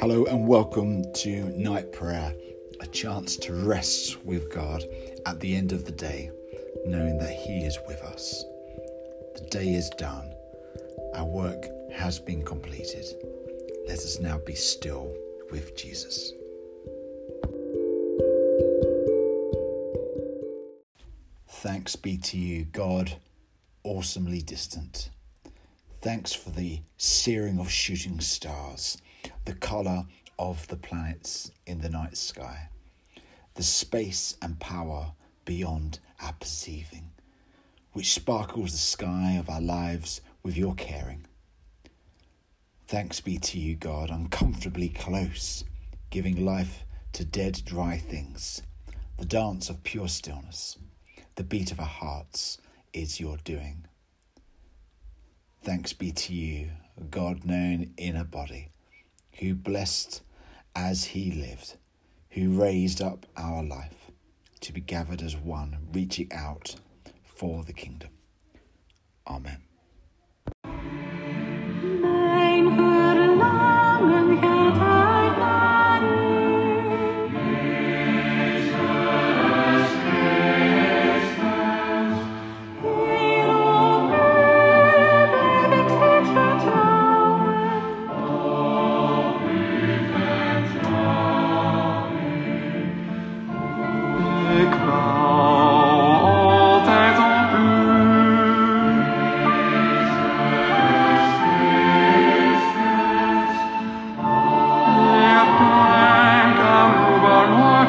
Hello and welcome to night prayer, a chance to rest with God at the end of the day, knowing that He is with us. The day is done, our work has been completed. Let us now be still with Jesus. Thanks be to you, God, awesomely distant. Thanks for the searing of shooting stars, the colour of the planets in the night sky, the space and power beyond our perceiving, which sparkles the sky of our lives with your caring. Thanks be to you, God, uncomfortably close, giving life to dead, dry things, the dance of pure stillness, the beat of our hearts is your doing. Thanks be to you, God known in a body, who blessed as he lived, who raised up our life to be gathered as one, reaching out for the kingdom. Amen.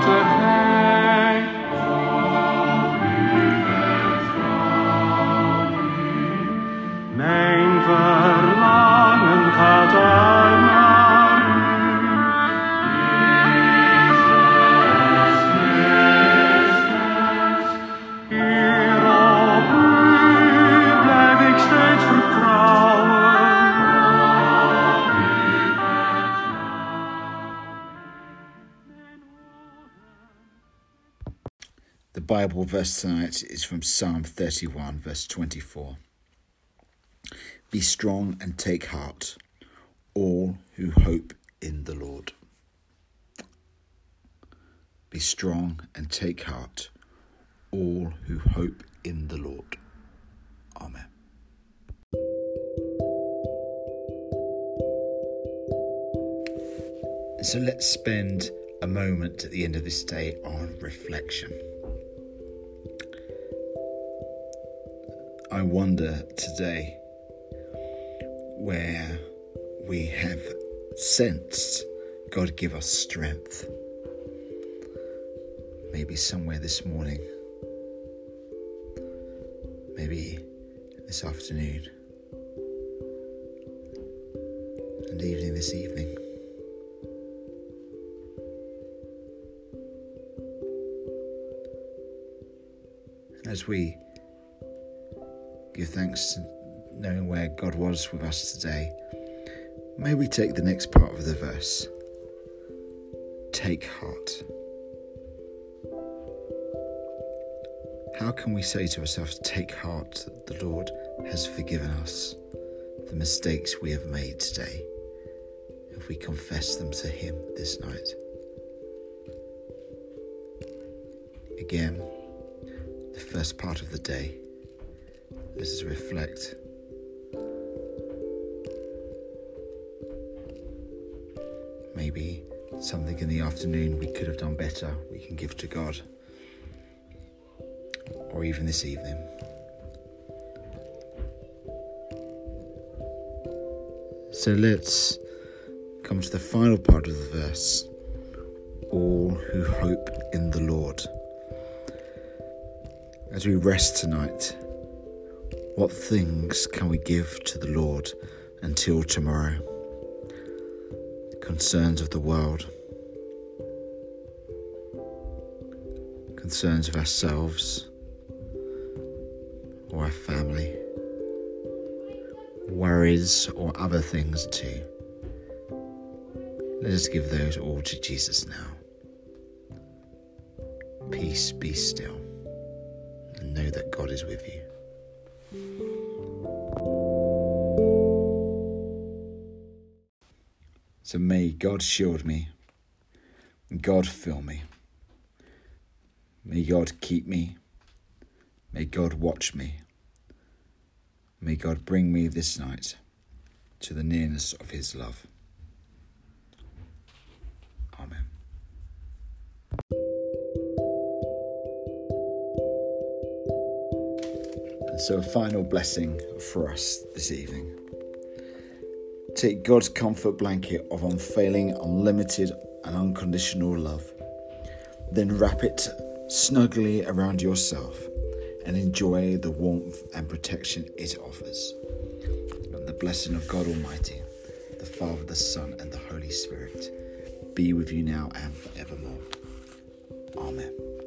The Bible verse tonight is from Psalm 31, verse 24. Be strong and take heart, all who hope in the Lord. Be strong and take heart, all who hope in the Lord. Amen. So let's spend a moment at the end of this day on reflection. I wonder today where we have sensed God give us strength. Maybe somewhere this morning, maybe this afternoon, and evening this evening. As we give thanks knowing where God was with us today, may we take the next part of the verse. Take heart. How can we say to ourselves, Take heart that the Lord has forgiven us the mistakes we have made today if we confess them to Him this night? Again, the first part of the day let us reflect. Maybe something in the afternoon we could have done better, we can give to God. Or even this evening. So let's come to the final part of the verse all who hope in the Lord. As we rest tonight, what things can we give to the Lord until tomorrow? Concerns of the world, concerns of ourselves or our family, worries or other things too. Let us give those all to Jesus now. Peace be still, and know that God is with you. So may God shield me, God fill me. May God keep me. May God watch me. May God bring me this night to the nearness of His love. Amen. And so, a final blessing for us this evening. Take God's comfort blanket of unfailing, unlimited, and unconditional love. Then wrap it snugly around yourself and enjoy the warmth and protection it offers. And the blessing of God Almighty, the Father, the Son, and the Holy Spirit be with you now and forevermore. Amen.